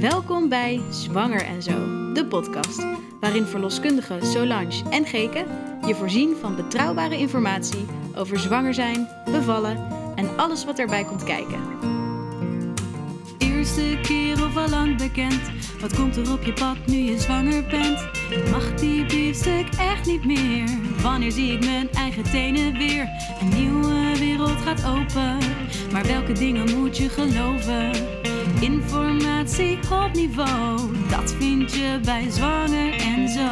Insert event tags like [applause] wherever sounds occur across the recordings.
Welkom bij Zwanger en Zo, de podcast, waarin verloskundigen Solange en Geke je voorzien van betrouwbare informatie over zwanger zijn, bevallen en alles wat erbij komt kijken. Eerste keer of al lang bekend, wat komt er op je pad nu je zwanger bent? Mag die biefstuk echt niet meer? Wanneer zie ik mijn eigen tenen weer? Een nieuwe wereld gaat open, maar welke dingen moet je geloven? Informatie op niveau, dat vind je bij Zwanger en Zo.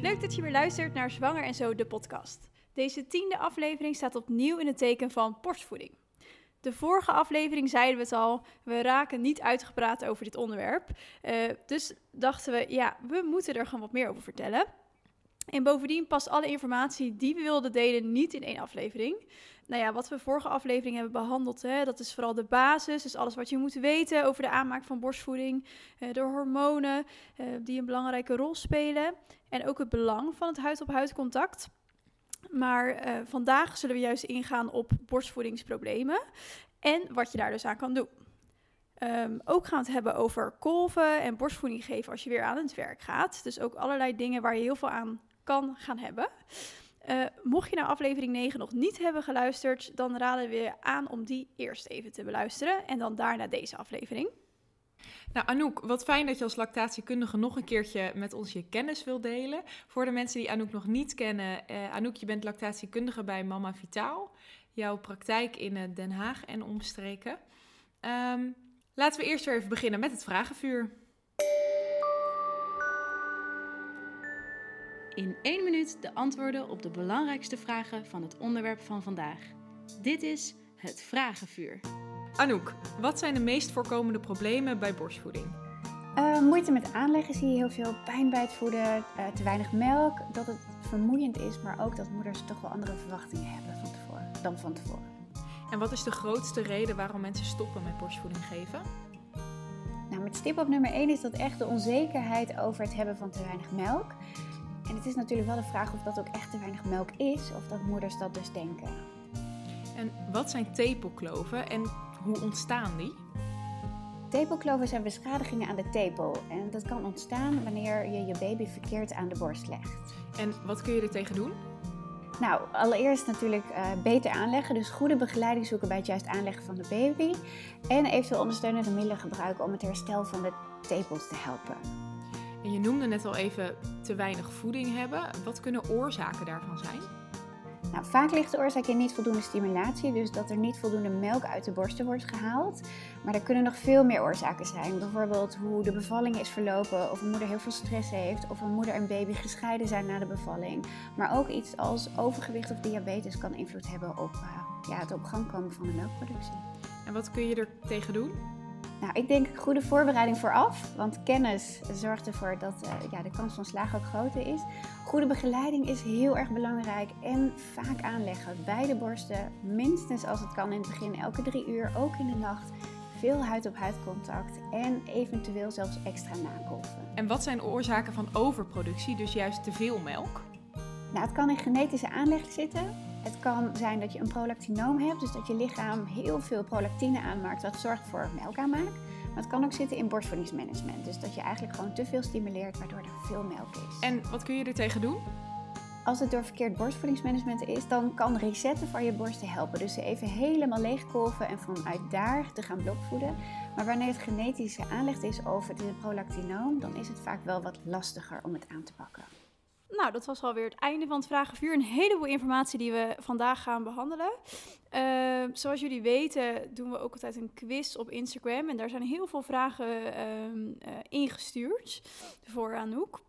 Leuk dat je weer luistert naar Zwanger en Zo, de podcast. Deze tiende aflevering staat opnieuw in het teken van borstvoeding. De vorige aflevering zeiden we het al, we raken niet uitgepraat over dit onderwerp. Uh, dus dachten we, ja, we moeten er gewoon wat meer over vertellen. En bovendien past alle informatie die we wilden delen niet in één aflevering. Nou ja, wat we vorige aflevering hebben behandeld, hè, dat is vooral de basis. Dus alles wat je moet weten over de aanmaak van borstvoeding, uh, de hormonen uh, die een belangrijke rol spelen. En ook het belang van het huid-op-huid contact. Maar uh, vandaag zullen we juist ingaan op borstvoedingsproblemen en wat je daar dus aan kan doen. Um, ook gaan we het hebben over kolven en borstvoeding geven als je weer aan het werk gaat. Dus ook allerlei dingen waar je heel veel aan kan gaan hebben. Uh, mocht je nou aflevering 9 nog niet hebben geluisterd, dan raden we je aan om die eerst even te beluisteren en dan daarna deze aflevering. Nou, Anouk, wat fijn dat je als lactatiekundige nog een keertje met ons je kennis wil delen. Voor de mensen die Anouk nog niet kennen, uh, Anouk, je bent lactatiekundige bij Mama Vitaal. Jouw praktijk in uh, Den Haag en omstreken. Um, laten we eerst weer even beginnen met het vragenvuur. In één minuut de antwoorden op de belangrijkste vragen van het onderwerp van vandaag. Dit is het vragenvuur. Anouk, wat zijn de meest voorkomende problemen bij borstvoeding? Uh, moeite met aanleggen zie je heel veel. Pijn bij het voeden, uh, te weinig melk, dat het vermoeiend is, maar ook dat moeders toch wel andere verwachtingen hebben van tevoren, dan van tevoren. En wat is de grootste reden waarom mensen stoppen met borstvoeding geven? Nou, met stip op nummer 1 is dat echt de onzekerheid over het hebben van te weinig melk. Het is natuurlijk wel de vraag of dat ook echt te weinig melk is, of dat moeders dat dus denken. En wat zijn tepelkloven en hoe ontstaan die? Tepelkloven zijn beschadigingen aan de tepel. En dat kan ontstaan wanneer je je baby verkeerd aan de borst legt. En wat kun je er tegen doen? Nou, allereerst natuurlijk uh, beter aanleggen. Dus goede begeleiding zoeken bij het juist aanleggen van de baby. En eventueel ondersteunende middelen gebruiken om het herstel van de tepels te helpen. En je noemde net al even te weinig voeding hebben. Wat kunnen oorzaken daarvan zijn? Nou, vaak ligt de oorzaak in niet voldoende stimulatie, dus dat er niet voldoende melk uit de borsten wordt gehaald. Maar er kunnen nog veel meer oorzaken zijn. Bijvoorbeeld hoe de bevalling is verlopen, of een moeder heel veel stress heeft, of een moeder en baby gescheiden zijn na de bevalling. Maar ook iets als overgewicht of diabetes kan invloed hebben op uh, ja, het op gang komen van de melkproductie. En wat kun je er tegen doen? Nou, ik denk goede voorbereiding vooraf, want kennis zorgt ervoor dat uh, ja, de kans van slagen ook groter is. Goede begeleiding is heel erg belangrijk en vaak aanleggen. Beide borsten, minstens als het kan in het begin, elke drie uur, ook in de nacht. Veel huid-op-huid contact en eventueel zelfs extra nakolven. En wat zijn oorzaken van overproductie, dus juist te veel melk? Nou, het kan in genetische aanleg zitten. Het kan zijn dat je een prolactinoom hebt, dus dat je lichaam heel veel prolactine aanmaakt, wat zorgt voor melkaanmaak. Maar het kan ook zitten in borstvoedingsmanagement, dus dat je eigenlijk gewoon te veel stimuleert, waardoor er veel melk is. En wat kun je er tegen doen? Als het door verkeerd borstvoedingsmanagement is, dan kan resetten van je borsten helpen. Dus ze even helemaal leegkolven en vanuit daar te gaan blokvoeden. Maar wanneer het genetische aanleg is over de prolactinoom, dan is het vaak wel wat lastiger om het aan te pakken. Nou, dat was alweer het einde van het Vragenvuur. Een heleboel informatie die we vandaag gaan behandelen. Uh, zoals jullie weten doen we ook altijd een quiz op Instagram. En daar zijn heel veel vragen uh, uh, ingestuurd voor Anouk.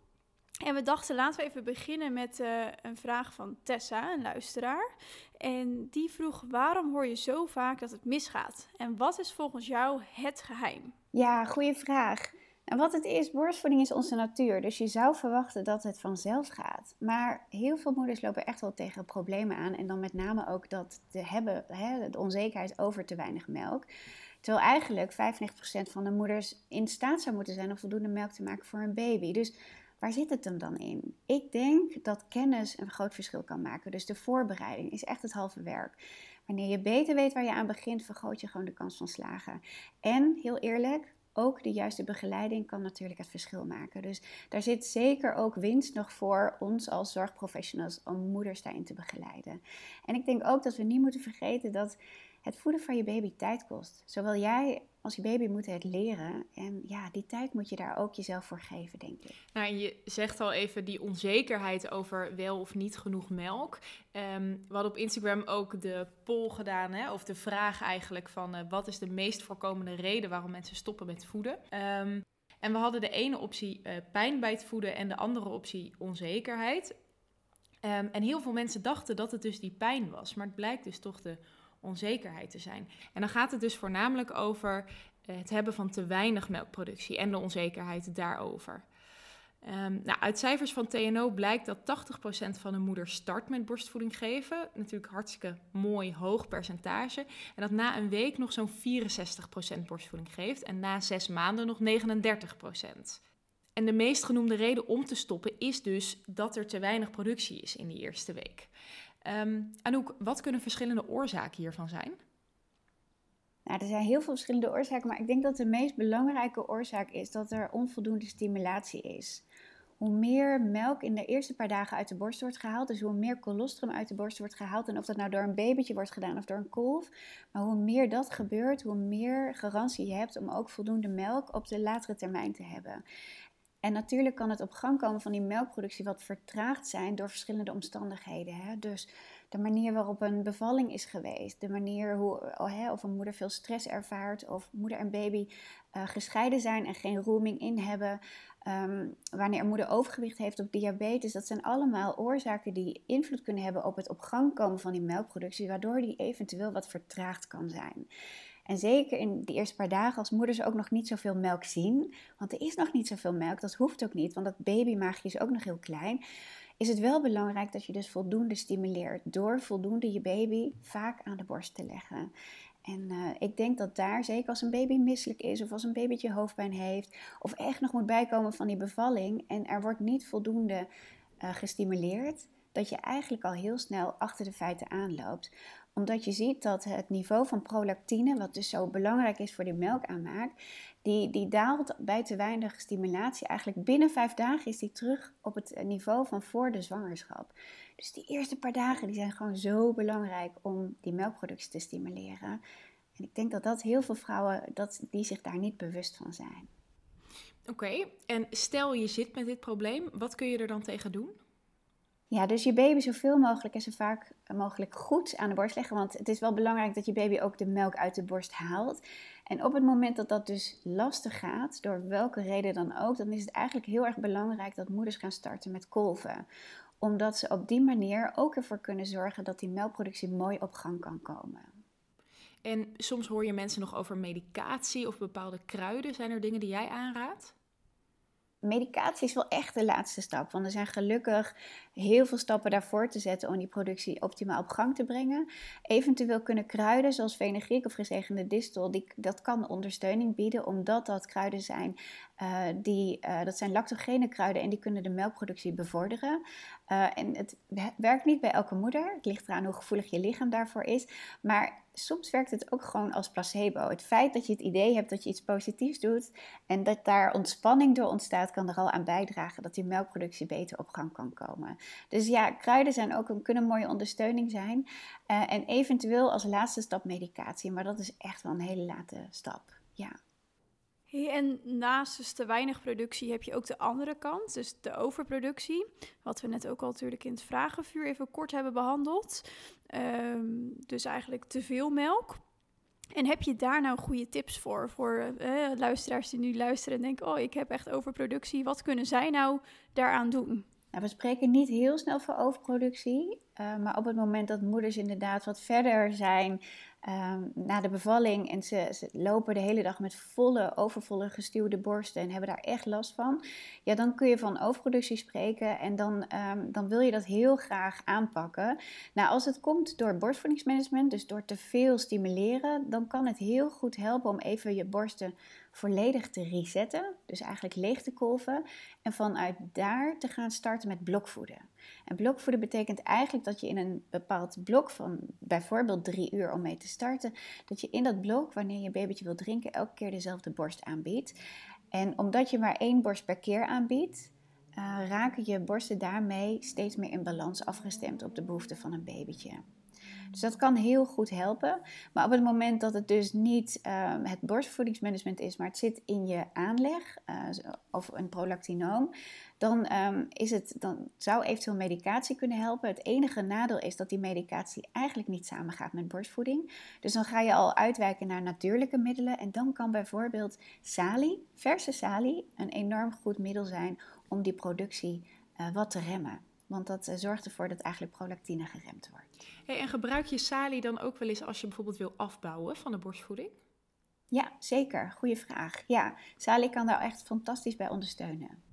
En we dachten, laten we even beginnen met uh, een vraag van Tessa, een luisteraar. En die vroeg, waarom hoor je zo vaak dat het misgaat? En wat is volgens jou het geheim? Ja, goede vraag. En wat het is, borstvoeding is onze natuur. Dus je zou verwachten dat het vanzelf gaat. Maar heel veel moeders lopen echt wel tegen problemen aan. En dan met name ook dat te hebben, hè, de onzekerheid over te weinig melk. Terwijl eigenlijk 95% van de moeders in staat zou moeten zijn om voldoende melk te maken voor een baby. Dus waar zit het hem dan in? Ik denk dat kennis een groot verschil kan maken. Dus de voorbereiding is echt het halve werk. Wanneer je beter weet waar je aan begint, vergroot je gewoon de kans van slagen. En heel eerlijk, ook de juiste begeleiding kan natuurlijk het verschil maken. Dus daar zit zeker ook winst nog voor ons als zorgprofessionals om moeders daarin te begeleiden. En ik denk ook dat we niet moeten vergeten dat het voeden van je baby tijd kost. Zowel jij als je baby moeten het leren. En ja, die tijd moet je daar ook jezelf voor geven, denk ik. Nou, je zegt al even die onzekerheid over wel of niet genoeg melk. Um, we hadden op Instagram ook de poll gedaan, hè, of de vraag eigenlijk van uh, wat is de meest voorkomende reden waarom mensen stoppen met voeden. Um, en we hadden de ene optie uh, pijn bij het voeden en de andere optie onzekerheid. Um, en heel veel mensen dachten dat het dus die pijn was, maar het blijkt dus toch de onzekerheid te zijn. En dan gaat het dus voornamelijk over eh, het hebben van te weinig melkproductie en de onzekerheid daarover. Um, nou, uit cijfers van TNO blijkt dat 80% van de moeders start met borstvoeding geven. Natuurlijk hartstikke mooi hoog percentage. En dat na een week nog zo'n 64% borstvoeding geeft en na zes maanden nog 39%. En de meest genoemde reden om te stoppen is dus dat er te weinig productie is in die eerste week. Um, Anouk, wat kunnen verschillende oorzaken hiervan zijn? Nou, er zijn heel veel verschillende oorzaken, maar ik denk dat de meest belangrijke oorzaak is dat er onvoldoende stimulatie is. Hoe meer melk in de eerste paar dagen uit de borst wordt gehaald, dus hoe meer colostrum uit de borst wordt gehaald, en of dat nou door een babytje wordt gedaan of door een kolf, maar hoe meer dat gebeurt, hoe meer garantie je hebt om ook voldoende melk op de latere termijn te hebben. En natuurlijk kan het op gang komen van die melkproductie wat vertraagd zijn door verschillende omstandigheden. Hè? Dus de manier waarop een bevalling is geweest, de manier hoe, oh, hè, of een moeder veel stress ervaart, of moeder en baby uh, gescheiden zijn en geen rooming in hebben, um, wanneer een moeder overgewicht heeft of diabetes. Dat zijn allemaal oorzaken die invloed kunnen hebben op het op gang komen van die melkproductie, waardoor die eventueel wat vertraagd kan zijn. En zeker in de eerste paar dagen als moeders ook nog niet zoveel melk zien, want er is nog niet zoveel melk, dat hoeft ook niet, want dat babymaagje is ook nog heel klein, is het wel belangrijk dat je dus voldoende stimuleert door voldoende je baby vaak aan de borst te leggen. En uh, ik denk dat daar, zeker als een baby misselijk is of als een babytje hoofdpijn heeft of echt nog moet bijkomen van die bevalling en er wordt niet voldoende uh, gestimuleerd, dat je eigenlijk al heel snel achter de feiten aanloopt omdat je ziet dat het niveau van prolactine, wat dus zo belangrijk is voor die melkaanmaak, die, die daalt bij te weinig stimulatie. Eigenlijk binnen vijf dagen is die terug op het niveau van voor de zwangerschap. Dus die eerste paar dagen die zijn gewoon zo belangrijk om die melkproductie te stimuleren. En ik denk dat dat heel veel vrouwen dat, die zich daar niet bewust van zijn. Oké, en stel je zit met dit probleem, wat kun je er dan tegen doen? Ja, dus je baby zoveel mogelijk en zo vaak mogelijk goed aan de borst leggen. Want het is wel belangrijk dat je baby ook de melk uit de borst haalt. En op het moment dat dat dus lastig gaat, door welke reden dan ook, dan is het eigenlijk heel erg belangrijk dat moeders gaan starten met kolven. Omdat ze op die manier ook ervoor kunnen zorgen dat die melkproductie mooi op gang kan komen. En soms hoor je mensen nog over medicatie of bepaalde kruiden. Zijn er dingen die jij aanraadt? medicatie is wel echt de laatste stap. Want er zijn gelukkig heel veel stappen daarvoor te zetten om die productie optimaal op gang te brengen. Eventueel kunnen kruiden zoals fenugreek of gezegende distel, die, dat kan ondersteuning bieden, omdat dat kruiden zijn uh, die, uh, dat zijn lactogene kruiden en die kunnen de melkproductie bevorderen. Uh, en het werkt niet bij elke moeder. Het ligt eraan hoe gevoelig je lichaam daarvoor is. Maar soms werkt het ook gewoon als placebo. Het feit dat je het idee hebt dat je iets positiefs doet en dat daar ontspanning door ontstaat, kan er al aan bijdragen dat die melkproductie beter op gang kan komen. Dus ja, kruiden zijn ook een, kunnen een mooie ondersteuning zijn. Uh, en eventueel als laatste stap medicatie, maar dat is echt wel een hele late stap. Ja. En naast dus te weinig productie heb je ook de andere kant, dus de overproductie. Wat we net ook al natuurlijk in het vragenvuur even kort hebben behandeld. Um, dus eigenlijk te veel melk. En heb je daar nou goede tips voor? Voor uh, luisteraars die nu luisteren en denken: Oh, ik heb echt overproductie. Wat kunnen zij nou daaraan doen? Nou, we spreken niet heel snel voor overproductie. Uh, maar op het moment dat moeders inderdaad wat verder zijn um, na de bevalling en ze, ze, lopen de hele dag met volle, overvolle gestuwde borsten en hebben daar echt last van, ja, dan kun je van overproductie spreken en dan, um, dan wil je dat heel graag aanpakken. Nou, als het komt door borstvoedingsmanagement, dus door te veel stimuleren, dan kan het heel goed helpen om even je borsten volledig te resetten, dus eigenlijk leeg te kolven en vanuit daar te gaan starten met blokvoeden. En blokvoeden betekent eigenlijk dat je in een bepaald blok van bijvoorbeeld drie uur om mee te starten, dat je in dat blok, wanneer je babytje wil drinken, elke keer dezelfde borst aanbiedt. En omdat je maar één borst per keer aanbiedt, uh, raken je borsten daarmee steeds meer in balans afgestemd op de behoeften van een babytje. Dus dat kan heel goed helpen. Maar op het moment dat het dus niet um, het borstvoedingsmanagement is, maar het zit in je aanleg uh, of een prolactinoom, dan, um, is het, dan zou eventueel medicatie kunnen helpen. Het enige nadeel is dat die medicatie eigenlijk niet samengaat met borstvoeding. Dus dan ga je al uitwijken naar natuurlijke middelen. En dan kan bijvoorbeeld salie, verse salie, een enorm goed middel zijn om die productie uh, wat te remmen. Want dat uh, zorgt ervoor dat eigenlijk prolactine geremd wordt. Hey, en gebruik je salie dan ook wel eens als je bijvoorbeeld wil afbouwen van de borstvoeding? Ja, zeker. Goeie vraag. Ja, salie kan daar echt fantastisch bij ondersteunen.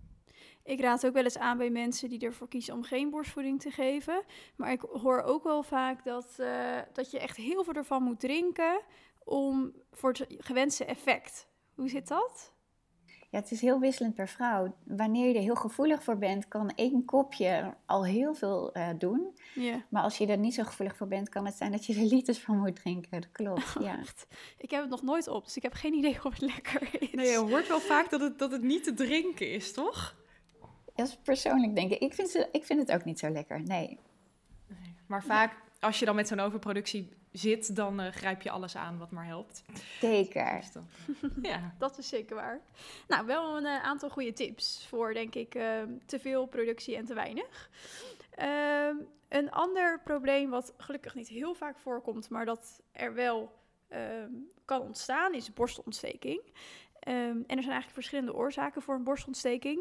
Ik raad ook wel eens aan bij mensen die ervoor kiezen om geen borstvoeding te geven. Maar ik hoor ook wel vaak dat, uh, dat je echt heel veel ervan moet drinken om voor het gewenste effect. Hoe zit dat? Ja, het is heel wisselend per vrouw. Wanneer je er heel gevoelig voor bent, kan één kopje al heel veel uh, doen. Yeah. Maar als je er niet zo gevoelig voor bent, kan het zijn dat je er liters van moet drinken. Dat klopt, ja. Echt? Ik heb het nog nooit op, dus ik heb geen idee of het lekker is. Nee, je hoort wel vaak dat het, dat het niet te drinken is, toch? Dat is persoonlijk denk ik. Ik vind, ze, ik vind het ook niet zo lekker, nee. nee. Maar vaak, als je dan met zo'n overproductie zit, dan uh, grijp je alles aan wat maar helpt. Zeker. Dus dan, ja. [laughs] Dat is zeker waar. Nou, wel een uh, aantal goede tips voor, denk ik, uh, te veel productie en te weinig. Uh, een ander probleem wat gelukkig niet heel vaak voorkomt, maar dat er wel ehm, kan ontstaan, is borstontsteking. Um, en er zijn eigenlijk verschillende oorzaken voor een borstontsteking.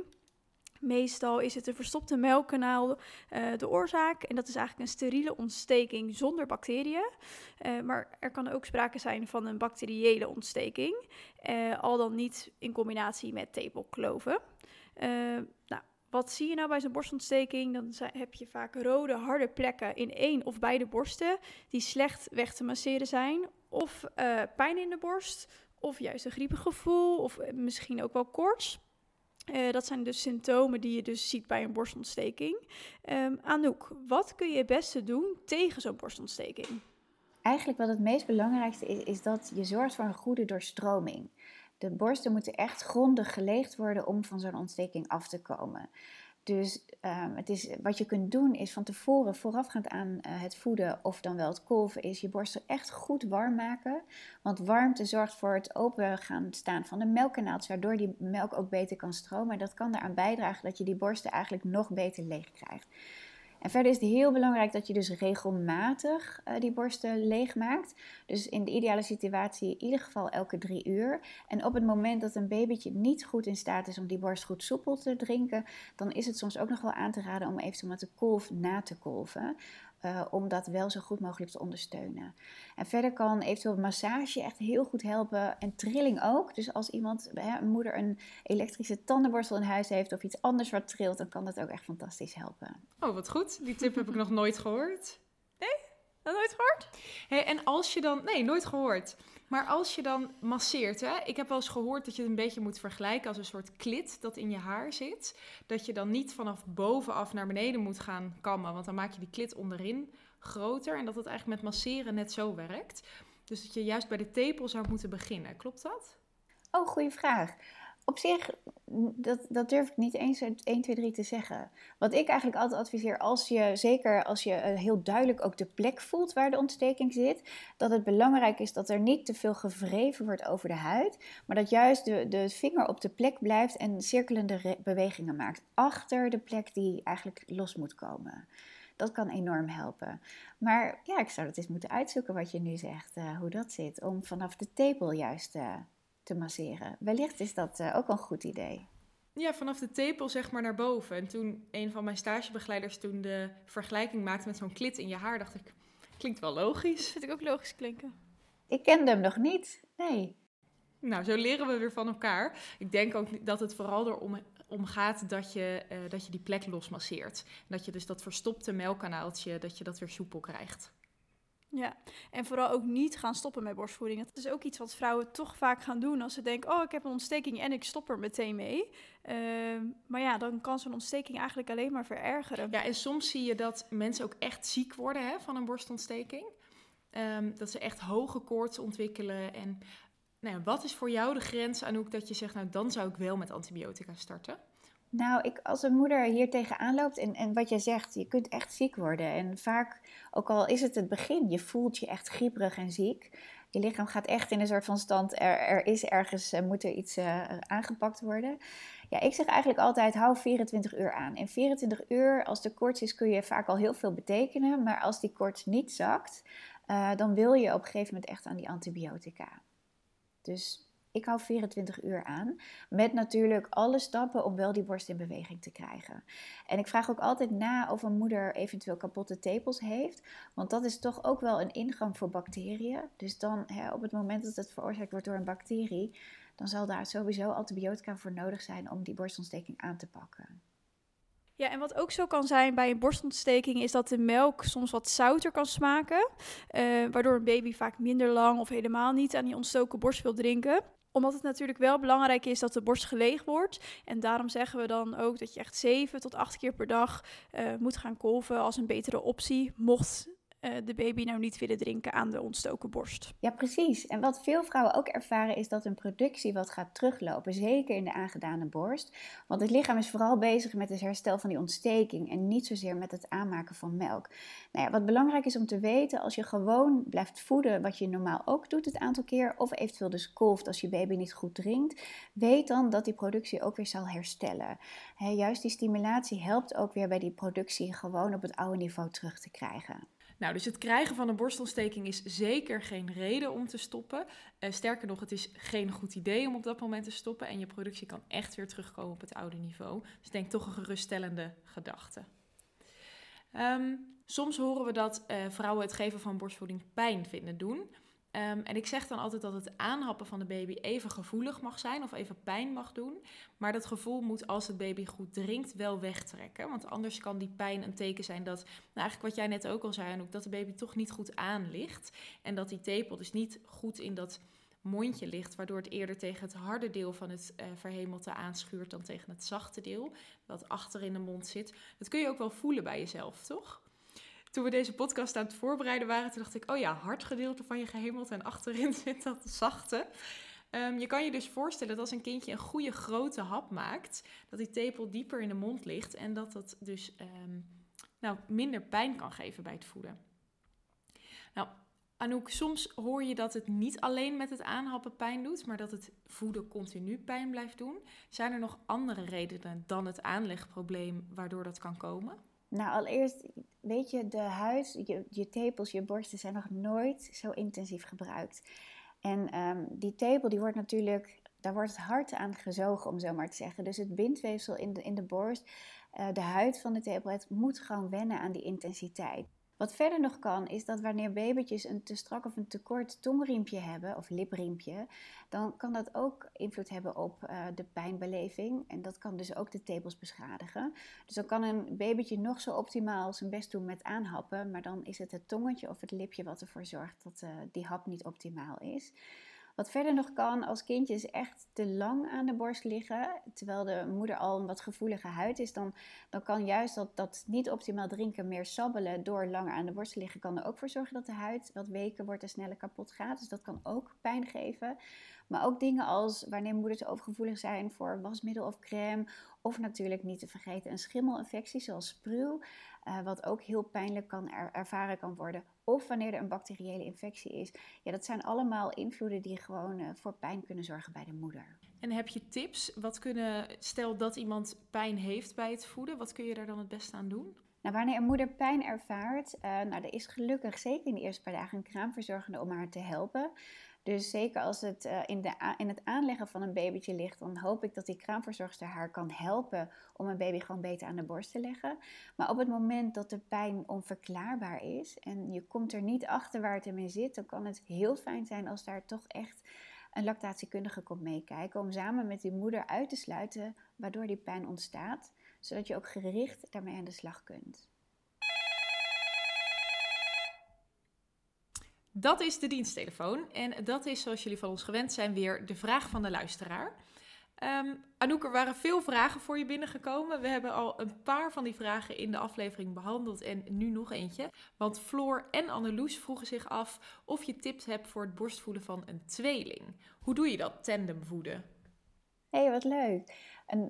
Meestal is het een verstopte melkkanaal uh, de oorzaak. En dat is eigenlijk een steriele ontsteking zonder bacteriën. Uh, maar er kan ook sprake zijn van een bacteriële ontsteking. Uh, al dan niet in combinatie met tepelkloven. nou, wat zie je nou bij zo'n borstontsteking? Dan heb je vaak rode, harde plekken in één of beide borsten die slecht weg te masseren zijn. Of pijn in de borst, of juist een griepig gevoel, of misschien ook wel koorts. Uh, dat zijn dus symptomen die je dus ziet bij een borstontsteking. Um, Anouk, wat kun je het beste doen tegen zo'n borstontsteking? Eigenlijk wat het meest belangrijkste is, is dat je zorgt voor een goede doorstroming. De borsten moeten echt grondig geleegd worden om van zo'n ontsteking af te komen. Dus um, het is, wat je kunt doen is van tevoren, voorafgaand aan uh, het voeden of dan wel het kolven, is je borsten echt goed warm maken. Want warmte zorgt voor het open gaan staan van de melkkanaal, waardoor die melk ook beter kan stromen. En dat kan eraan bijdragen dat je die borsten eigenlijk nog beter leeg krijgt. En verder is het heel belangrijk dat je dus regelmatig uh, die borsten leegmaakt. Dus in de ideale situatie in ieder geval elke drie uur. En op het moment dat een babytje niet goed in staat is om die borst goed soepel te drinken, dan is het soms ook nog wel aan te raden om eventueel met de kolf na te kolven. Uh, om dat wel zo goed mogelijk te ondersteunen. En verder kan eventueel massage echt heel goed helpen en trilling ook. Dus als iemand, hè, een moeder, een elektrische tandenborstel in huis heeft of iets anders wat trilt, dan kan dat ook echt fantastisch helpen. Oh, wat goed. Die tip heb ik nog nooit gehoord. Nee? Nooit gehoord? En als je dan, nee, nooit gehoord. Maar als je dan masseert, hè, ik heb wel eens gehoord dat je het een beetje moet vergelijken als een soort klit dat in je haar zit. Dat je dan niet vanaf bovenaf naar beneden moet gaan kammen, want dan maak je die klit onderin groter. En dat het eigenlijk met masseren net zo werkt. Dus dat je juist bij de tepel zou moeten beginnen. Klopt dat? Oh, goede vraag. Op zich, dat, dat durf ik niet eens 1, 2, 3 te zeggen. Wat ik eigenlijk altijd adviseer, als je, zeker als je heel duidelijk ook de plek voelt waar de ontsteking zit, dat het belangrijk is dat er niet te veel gewreven wordt over de huid, maar dat juist de, de vinger op de plek blijft en cirkelende bewegingen maakt. Achter de plek die eigenlijk los moet komen. Dat kan enorm helpen. Maar ja, ik zou het eens moeten uitzoeken wat je nu zegt, uh, hoe dat zit. Om vanaf de tepel juist uh, te masseren. Wellicht is dat uh, ook een goed idee. Ja, vanaf de tepel zeg maar naar boven. En toen een van mijn stagebegeleiders toen de vergelijking maakte met zo'n klit in je haar, dacht ik, klinkt wel logisch. Dat vind ik ook logisch klinken. Ik kende hem nog niet, nee. Nou, zo leren we weer van elkaar. Ik denk ook dat het vooral erom om gaat dat je, uh, dat je die plek losmasseert. Dat je dus dat verstopte melkkanaaltje, dat je dat weer soepel krijgt. Ja, en vooral ook niet gaan stoppen met borstvoeding. Dat is ook iets wat vrouwen toch vaak gaan doen als ze denken: oh, ik heb een ontsteking en ik stop er meteen mee. Ehm, maar ja, dan kan zo'n ontsteking eigenlijk alleen maar verergeren. Ja, en soms zie je dat mensen ook echt ziek worden hè, van een borstontsteking. Ehm, dat ze echt hoge koorts ontwikkelen. En nou wat is voor jou de grens, Anouk, dat je zegt: nou, dan zou ik wel met antibiotica starten? Nou, ik, als een moeder hier tegenaan loopt en, en wat jij zegt, je kunt echt ziek worden. En vaak, ook al is het het begin, je voelt je echt grieperig en ziek. Je lichaam gaat echt in een soort van stand, er, er is ergens, er moet er iets uh, aangepakt worden. Ja, ik zeg eigenlijk altijd, hou 24 uur aan. En 24 uur, als de koorts is, kun je vaak al heel veel betekenen. Maar als die koorts niet zakt, uh, dan wil je op een gegeven moment echt aan die antibiotica. Dus ik hou 24 uur aan. Met natuurlijk alle stappen om wel die borst in beweging te krijgen. En ik vraag ook altijd na of een moeder eventueel kapotte tepels heeft. Want dat is toch ook wel een ingang voor bacteriën. Dus dan hè, op het moment dat het veroorzaakt wordt door een bacterie, dan zal daar sowieso antibiotica voor nodig zijn om die borstontsteking aan te pakken. Ja, en wat ook zo kan zijn bij een borstontsteking is dat de melk soms wat zouter kan smaken. Uh, waardoor een baby vaak minder lang of helemaal niet aan die ontstoken borst wil drinken omdat het natuurlijk wel belangrijk is dat de borst geleeg wordt. En daarom zeggen we dan ook dat je echt 7 tot 8 keer per dag uh, moet gaan kolven als een betere optie. Mocht uh, de baby nou niet willen drinken aan de ontstoken borst. Ja, precies. En wat veel vrouwen ook ervaren is dat hun productie wat gaat teruglopen, zeker in de aangedane borst. Want het lichaam is vooral bezig met het herstel van die ontsteking en niet zozeer met het aanmaken van melk. Nou ja, wat belangrijk is om te weten, als je gewoon blijft voeden wat je normaal ook doet het aantal keer, of eventueel dus kolft als je baby niet goed drinkt, weet dan dat die productie ook weer zal herstellen. He, juist die stimulatie helpt ook weer bij die productie gewoon op het oude niveau terug te krijgen. Nou, dus het krijgen van een borstontsteking is zeker geen reden om te stoppen. Uh, sterker nog, het is geen goed idee om op dat moment te stoppen. En je productie kan echt weer terugkomen op het oude niveau. Dus denk toch een geruststellende gedachte. Um, soms horen we dat uh, vrouwen het geven van borstvoeding pijn vinden doen. Um, en ik zeg dan altijd dat het aanhappen van de baby even gevoelig mag zijn of even pijn mag doen. Maar dat gevoel moet als het baby goed drinkt wel wegtrekken. Want anders kan die pijn een teken zijn dat, nou eigenlijk wat jij net ook al zei, dat de baby toch niet goed aan ligt. En dat die tepel dus niet goed in dat mondje ligt, waardoor het eerder tegen het harde deel van het uh, verhemelte aanschuurt dan tegen het zachte deel, dat achter in de mond zit. Dat kun je ook wel voelen bij jezelf, toch? Toen we deze podcast aan het voorbereiden waren, toen dacht ik, oh ja, hard gedeelte van je gehemeld en achterin [laughs] zit dat zachte. Um, je kan je dus voorstellen dat als een kindje een goede grote hap maakt, dat die tepel dieper in de mond ligt en dat dat dus um, nou, minder pijn kan geven bij het voeden. Nou, Anouk, soms hoor je dat het niet alleen met het aanhappen pijn doet, maar dat het voeden continu pijn blijft doen. Zijn er nog andere redenen dan het aanlegprobleem waardoor dat kan komen? Nou, allereerst, weet je, de huid, je, je tepels, je borsten zijn nog nooit zo intensief gebruikt. En um, die tepel, die wordt natuurlijk, daar wordt het hard aan gezogen, om zo maar te zeggen. Dus het bindweefsel in de, in de borst, uh, de huid van de tepel, het moet gewoon wennen aan die intensiteit. Wat verder nog kan, is dat wanneer babytjes een te strak of een te kort tongriempje hebben, of lipriempje, dan kan dat ook invloed hebben op uh, de pijnbeleving. En dat kan dus ook de tepels beschadigen. Dus dan kan een babytje nog zo optimaal zijn best doen met aanhappen, maar dan is het het tongetje of het lipje wat ervoor zorgt dat uh, die hap niet optimaal is. Wat verder nog kan, als kindjes echt te lang aan de borst liggen, terwijl de moeder al een wat gevoelige huid is, dan, dan kan juist dat, dat niet optimaal drinken meer sabbelen door langer aan de borst te liggen, kan er ook voor zorgen dat de huid wat weken wordt en sneller kapot gaat. Dus dat kan ook pijn geven. Maar ook dingen als wanneer moeders overgevoelig zijn voor wasmiddel of crème. Of natuurlijk niet te vergeten een schimmelinfectie zoals spruw. Uh, wat ook heel pijnlijk kan er, ervaren kan worden. Of wanneer er een bacteriële infectie is. Ja, dat zijn allemaal invloeden die gewoon uh, voor pijn kunnen zorgen bij de moeder. En heb je tips? Wat kunnen, stel dat iemand pijn heeft bij het voeden, wat kun je daar dan het beste aan doen? Nou, wanneer een moeder pijn ervaart, uh, nou, er is gelukkig zeker in de eerste paar dagen een kraamverzorgende om haar te helpen. Dus zeker als het uh, in, de, in het aanleggen van een babytje ligt, dan hoop ik dat die kraamverzorgster haar kan helpen om een baby gewoon beter aan de borst te leggen. Maar op het moment dat de pijn onverklaarbaar is en je komt er niet achter waar het hem in zit, dan kan het heel fijn zijn als daar toch echt een lactatiekundige komt meekijken om samen met die moeder uit te sluiten waardoor die pijn ontstaat, zodat je ook gericht daarmee aan de slag kunt. Dat is de diensttelefoon en dat is, zoals jullie van ons gewend zijn, weer de vraag van de luisteraar. Um, Anouk, er waren veel vragen voor je binnengekomen. We hebben al een paar van die vragen in de aflevering behandeld en nu nog eentje. Want Floor en Anneloes vroegen zich af of je tips hebt voor het borstvoeden van een tweeling. Hoe doe je dat, tandemvoeden? Hé, hey, wat leuk.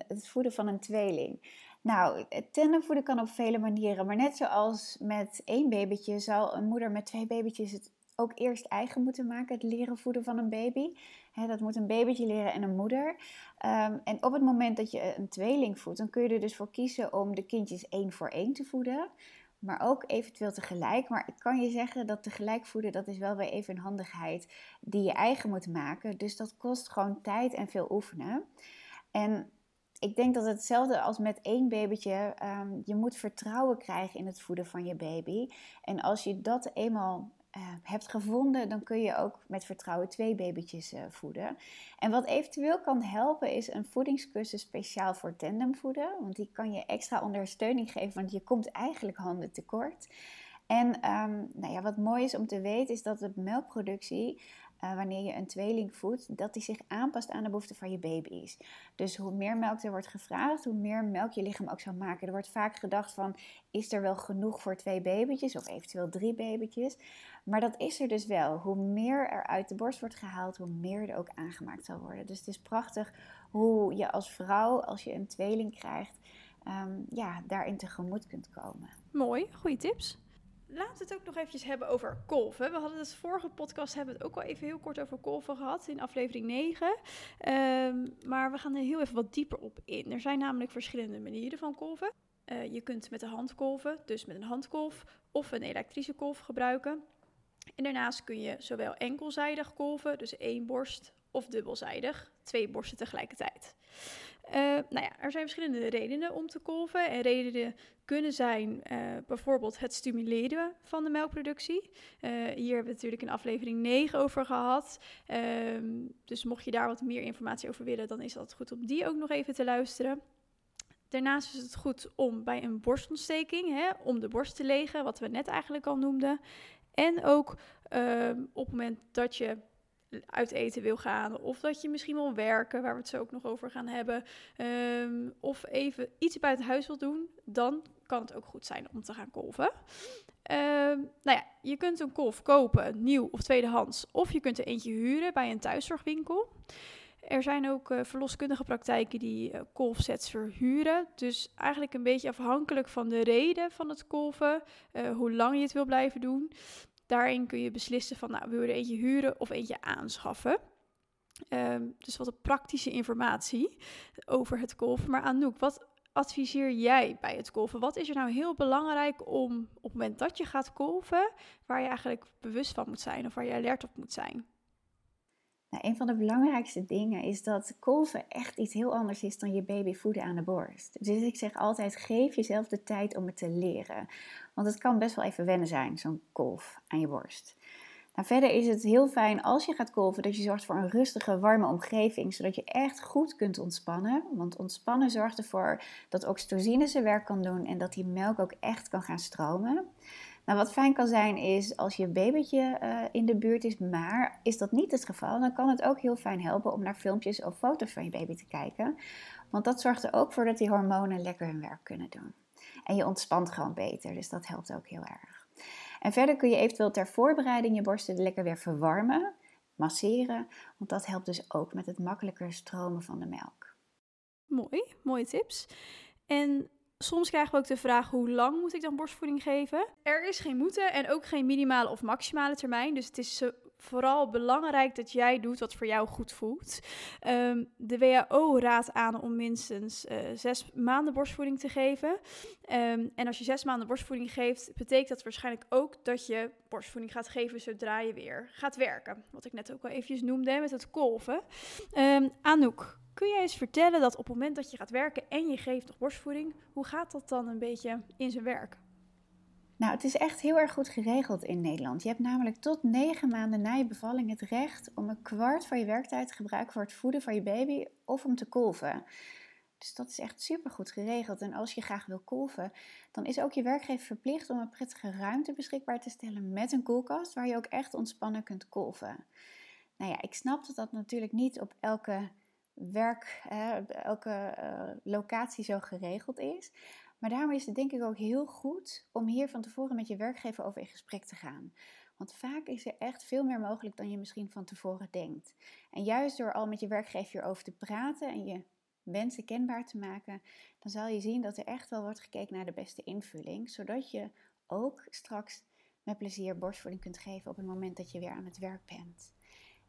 Het voeden van een tweeling. Nou, tandemvoeden kan op vele manieren. Maar net zoals met één babytje zal een moeder met twee babytjes het ook eerst eigen moeten maken, het leren voeden van een baby. dat moet een babytje leren en een moeder. Ehm, en op het moment dat je een tweeling voedt, dan kun je er dus voor kiezen om de kindjes één voor één te voeden. Maar ook eventueel tegelijk. Maar ik kan je zeggen dat tegelijk voeden, dat is wel weer even een handigheid die je eigen moet maken. Dus dat kost gewoon tijd en veel oefenen. En ik denk dat hetzelfde als met één babytje. Um, je moet vertrouwen krijgen in het voeden van je baby. En als je dat eenmaal uh, hebt gevonden, dan kun je ook met vertrouwen twee babytjes uh, voeden. En wat eventueel kan helpen is een voedingscursus speciaal voor tandemvoeden. Want die kan je extra ondersteuning geven, want je komt eigenlijk handen tekort. En um, nou ja, wat mooi is om te weten is dat de melkproductie uh, wanneer je een tweeling voedt, dat die zich aanpast aan de behoeften van je baby's. Dus hoe meer melk er wordt gevraagd, hoe meer melk je lichaam ook zou maken. Er wordt vaak gedacht van, is er wel genoeg voor twee babytjes of eventueel drie babytjes? Maar dat is er dus wel. Hoe meer er uit de borst wordt gehaald, hoe meer er ook aangemaakt zal worden. Dus het is prachtig hoe je als vrouw, als je een tweeling krijgt, um, ja, daarin tegemoet kunt komen. Mooi, goede tips laten we het ook nog eventjes hebben over kolven. We hadden het vorige podcast hebben het ook al even heel kort over kolven gehad in aflevering 9. Ehm, maar we gaan er heel even wat dieper op in. Er zijn namelijk verschillende manieren van kolven. Uh, je kunt met de hand kolven, dus met een handkolf of een elektrische kolf gebruiken. En daarnaast kun je zowel enkelzijdig kolven, dus één borst, of dubbelzijdig, twee borsten tegelijkertijd. Uh, nou ja, er zijn verschillende redenen om te kolven. En redenen kunnen zijn uh, bijvoorbeeld het stimuleren van de melkproductie. Uh, hier hebben we natuurlijk in aflevering 9 over gehad. Um, dus mocht je daar wat meer informatie over willen, dan is het goed om die ook nog even te luisteren. Daarnaast is het goed om bij een borstontsteking, hè, om de borst te legen, wat we net eigenlijk al noemden. En ook um, op het moment dat je uit eten wil gaan. Of dat je misschien wil werken, waar we het zo ook nog over gaan hebben. Um, of even iets buiten huis wil doen. Dan kan het ook goed zijn om te gaan kolven. Um, nou ja, je kunt een kolf kopen, nieuw of tweedehands. Of je kunt er eentje huren bij een thuiszorgwinkel. Er zijn ook uh, verloskundige praktijken die uh, kolfsets verhuren. Dus eigenlijk een beetje afhankelijk van de reden van het kolven, uh, hoe lang je het wil blijven doen. Daarin kun je beslissen van, nou, wil je eentje huren of eentje aanschaffen. Um, dus wat een praktische informatie over het kolven. Maar Anouk, wat adviseer jij bij het kolven? Wat is er nou heel belangrijk om op het moment dat je gaat kolven, waar je eigenlijk bewust van moet zijn of waar je alert op moet zijn? Nou, een van de belangrijkste dingen is dat kolven echt iets heel anders is dan je baby voeden aan de borst. Dus ik zeg altijd, geef jezelf de tijd om het te leren. Want het kan best wel even wennen zijn, zo'n kolf aan je borst. Nou, verder is het heel fijn als je gaat kolven dat je zorgt voor een rustige, warme omgeving, zodat je echt goed kunt ontspannen. Want ontspannen zorgt ervoor dat oxytocine zijn werk kan doen en dat die melk ook echt kan gaan stromen. Nou, wat fijn kan zijn is als je babytje uh, in de buurt is, maar is dat niet het geval, dan kan het ook heel fijn helpen om naar filmpjes of foto's van je baby te kijken. Want dat zorgt er ook voor dat die hormonen lekker hun werk kunnen doen. En je ontspant gewoon beter, dus dat helpt ook heel erg. En verder kun je eventueel ter voorbereiding je borsten lekker weer verwarmen, masseren, want dat helpt dus ook met het makkelijker stromen van de melk. Mooi, mooie tips. En Soms krijgen we ook de vraag hoe lang moet ik dan borstvoeding geven? Er is geen moeten en ook geen minimale of maximale termijn. Dus het is vooral belangrijk dat jij doet wat voor jou goed voelt. Um, de WHO raadt aan om minstens uh, zes maanden borstvoeding te geven. Um, en als je zes maanden borstvoeding geeft, betekent dat waarschijnlijk ook dat je borstvoeding gaat geven zodra je weer gaat werken. Wat ik net ook al eventjes noemde met het kolven. Um, Anouk, Kun jij eens vertellen dat op het moment dat je gaat werken en je geeft nog borstvoeding, hoe gaat dat dan een beetje in zijn werk? Nou, het is echt heel erg goed geregeld in Nederland. Je hebt namelijk tot negen maanden na je bevalling het recht om een kwart van je werktijd te gebruiken voor het voeden van je baby of om te kolven. Dus dat is echt super goed geregeld. En als je graag wil kolven, dan is ook je werkgever verplicht om een prettige ruimte beschikbaar te stellen met een koelkast waar je ook echt ontspannen kunt kolven. Nou ja, ik snap dat dat natuurlijk niet op elke werk, elke uh, locatie zo geregeld is. Maar daarom is het denk ik ook heel goed om hier van tevoren met je werkgever over in gesprek te gaan. Want vaak is er echt veel meer mogelijk dan je misschien van tevoren denkt. En juist door al met je werkgever hierover te praten en je wensen kenbaar te maken, dan zal je zien dat er echt wel wordt gekeken naar de beste invulling, zodat je ook straks met plezier borstvoeding kunt geven op het moment dat je weer aan het werk bent.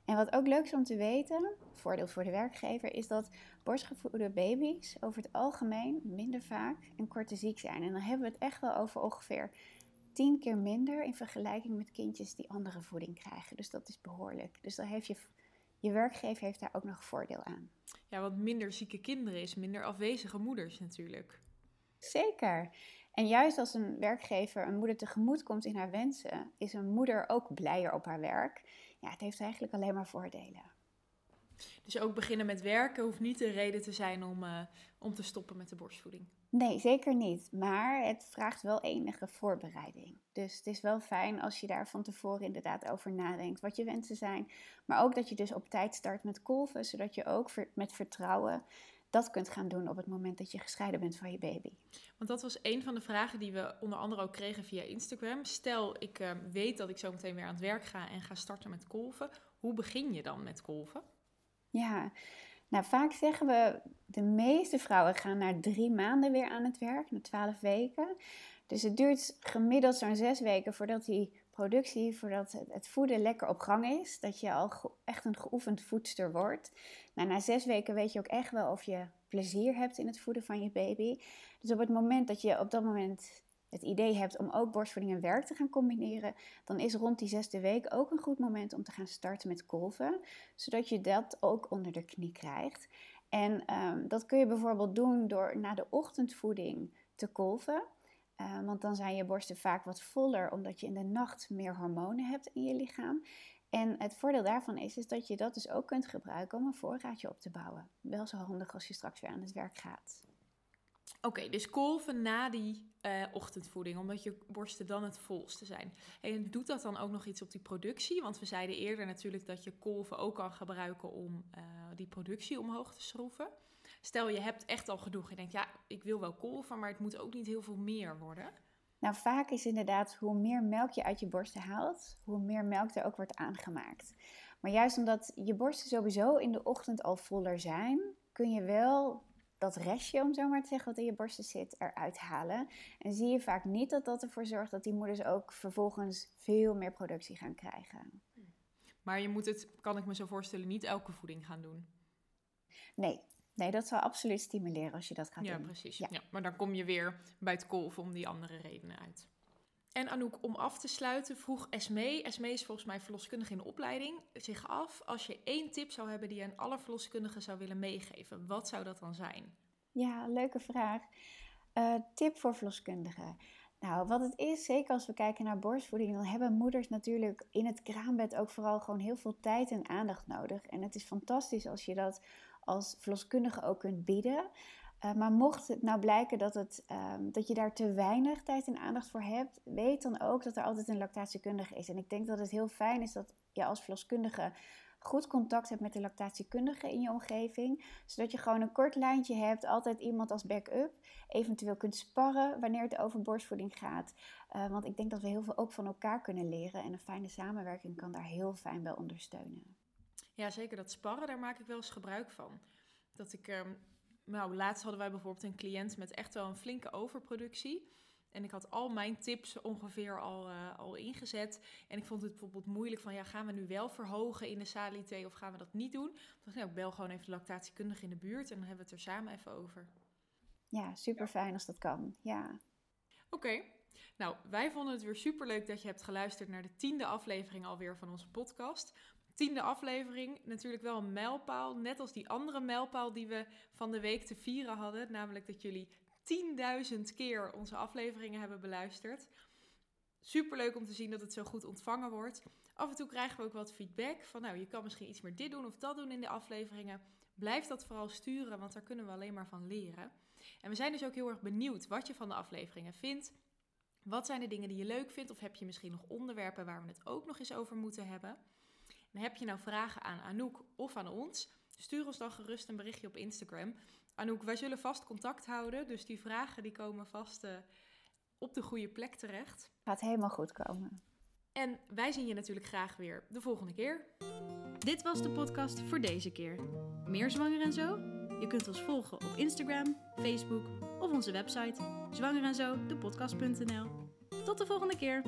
En wat ook leuk is om te weten, voordeel voor de werkgever, is dat borstgevoede baby's over het algemeen minder vaak en korter ziek zijn. En dan hebben we het echt wel over ongeveer 10 keer minder in vergelijking met kindjes die andere voeding krijgen. Dus dat is behoorlijk. Dus dan heeft je, je werkgever heeft daar ook nog voordeel aan. Ja, want minder zieke kinderen is minder afwezige moeders natuurlijk. Zeker. En juist als een werkgever een moeder tegemoet komt in haar wensen, is een moeder ook blijer op haar werk. Ja, het heeft eigenlijk alleen maar voordelen. Dus ook beginnen met werken hoeft niet de reden te zijn om, uh, om te stoppen met de borstvoeding. Nee, zeker niet. Maar het vraagt wel enige voorbereiding. Dus het is wel fijn als je daar van tevoren inderdaad over nadenkt wat je wensen zijn. Maar ook dat je dus op tijd start met kolven, zodat je ook met vertrouwen dat kunt gaan doen op het moment dat je gescheiden bent van je baby. Want dat was een van de vragen die we onder andere ook kregen via Instagram. Stel, ik uh, weet dat ik zo meteen weer aan het werk ga en ga starten met kolven. Hoe begin je dan met kolven? Ja, nou vaak zeggen we, de meeste vrouwen gaan na drie maanden weer aan het werk, na twaalf weken. Dus het duurt gemiddeld zo'n zes weken voordat die productie, voordat het voeden lekker op gang is. Dat je al echt een geoefend voedster wordt. Nou, na zes weken weet je ook echt wel of je plezier hebt in het voeden van je baby. Dus op het moment dat je op dat moment het idee hebt om ook borstvoeding en werk te gaan combineren, dan is rond die zesde week ook een goed moment om te gaan starten met kolven, zodat je dat ook onder de knie krijgt. En um, dat kun je bijvoorbeeld doen door na de ochtendvoeding te kolven. Uh, want dan zijn je borsten vaak wat voller, omdat je in de nacht meer hormonen hebt in je lichaam. En het voordeel daarvan is, is dat je dat dus ook kunt gebruiken om een voorraadje op te bouwen. Wel zo handig als je straks weer aan het werk gaat. Oké, dus kolven na die uh, ochtendvoeding, omdat je borsten dan het volste zijn. En doet dat dan ook nog iets op die productie? Want we zeiden eerder natuurlijk dat je kolven ook kan gebruiken om uh, die productie omhoog te schroeven. Stel je hebt echt al genoeg. Je denkt, ja, ik wil wel kolven, maar het moet ook niet heel veel meer worden. Nou, vaak is inderdaad hoe meer melk je uit je borsten haalt, hoe meer melk er ook wordt aangemaakt. Maar juist omdat je borsten sowieso in de ochtend al voller zijn, kun je wel dat restje, om zo maar te zeggen, wat in je borsten zit, eruit halen. En zie je vaak niet dat dat ervoor zorgt dat die moeders ook vervolgens veel meer productie gaan krijgen. Maar je moet het, kan ik me zo voorstellen, niet elke voeding gaan doen. Nee, Nee, dat zal absoluut stimuleren als je dat gaat ja, doen. Precies. Ja, precies. Ja, maar dan kom je weer bij het kolven om die andere redenen uit. En Anouk, om af te sluiten, vroeg Esmee, Esmee is volgens mij verloskundige in de opleiding, zich af als je één tip zou hebben die je aan alle verloskundigen zou willen meegeven. Wat zou dat dan zijn? Ja, leuke vraag. Uh, tip voor verloskundigen. Nou, wat het is, zeker als we kijken naar borstvoeding, dan hebben moeders natuurlijk in het kraambed ook vooral gewoon heel veel tijd en aandacht nodig. En het is fantastisch als je dat als verloskundige ook kunt bieden. Uh, maar mocht het nou blijken dat, het, um, dat je daar te weinig tijd en aandacht voor hebt, weet dan ook dat er altijd een lactatiekundige is. En ik denk dat het heel fijn is dat je als verloskundige goed contact hebt met de lactatiekundige in je omgeving. Zodat je gewoon een kort lijntje hebt, altijd iemand als backup. Eventueel kunt sparren wanneer het over borstvoeding gaat. Uh, want ik denk dat we heel veel ook van elkaar kunnen leren. En een fijne samenwerking kan daar heel fijn bij ondersteunen. Ja, zeker. Dat sparren, daar maak ik wel eens gebruik van. Dat ik, um, nou, laatst hadden wij bijvoorbeeld een cliënt met echt wel een flinke overproductie. En ik had al mijn tips ongeveer al, uh, al ingezet. En ik vond het bijvoorbeeld moeilijk van, ja, gaan we nu wel verhogen in de salité of gaan we dat niet doen? Toen nou, ik bel gewoon even de lactatiekundige in de buurt en dan hebben we het er samen even over. Ja, super fijn als dat kan, ja. Oké, okay. nou, wij vonden het weer super leuk dat je hebt geluisterd naar de tiende aflevering alweer van onze podcast tiende aflevering. Natuurlijk wel een mijlpaal. Net als die andere mijlpaal die we van de week te vieren hadden. Namelijk dat jullie 10.000 keer onze afleveringen hebben beluisterd. Superleuk om te zien dat het zo goed ontvangen wordt. Af en toe krijgen we ook wat feedback van nou, je kan misschien iets meer dit doen of dat doen in de afleveringen. Blijf dat vooral sturen, want daar kunnen we alleen maar van leren. En we zijn dus ook heel erg benieuwd wat je van de afleveringen vindt. Wat zijn de dingen die je leuk vindt? Of heb je misschien nog onderwerpen waar we het ook nog eens over moeten hebben? En heb je nou vragen aan Anouk of aan ons? Stuur ons dan gerust een berichtje op Instagram. Anouk, wij zullen vast contact houden, dus die vragen die komen vast uh, op de goede plek terecht. Gaat helemaal goed komen. En wij zien je natuurlijk graag weer de volgende keer. Dit was de podcast voor deze keer. Meer zwanger en zo? Je kunt ons volgen op Instagram, Facebook of onze website zwangerenzo, de podcast.nl. Tot de volgende keer!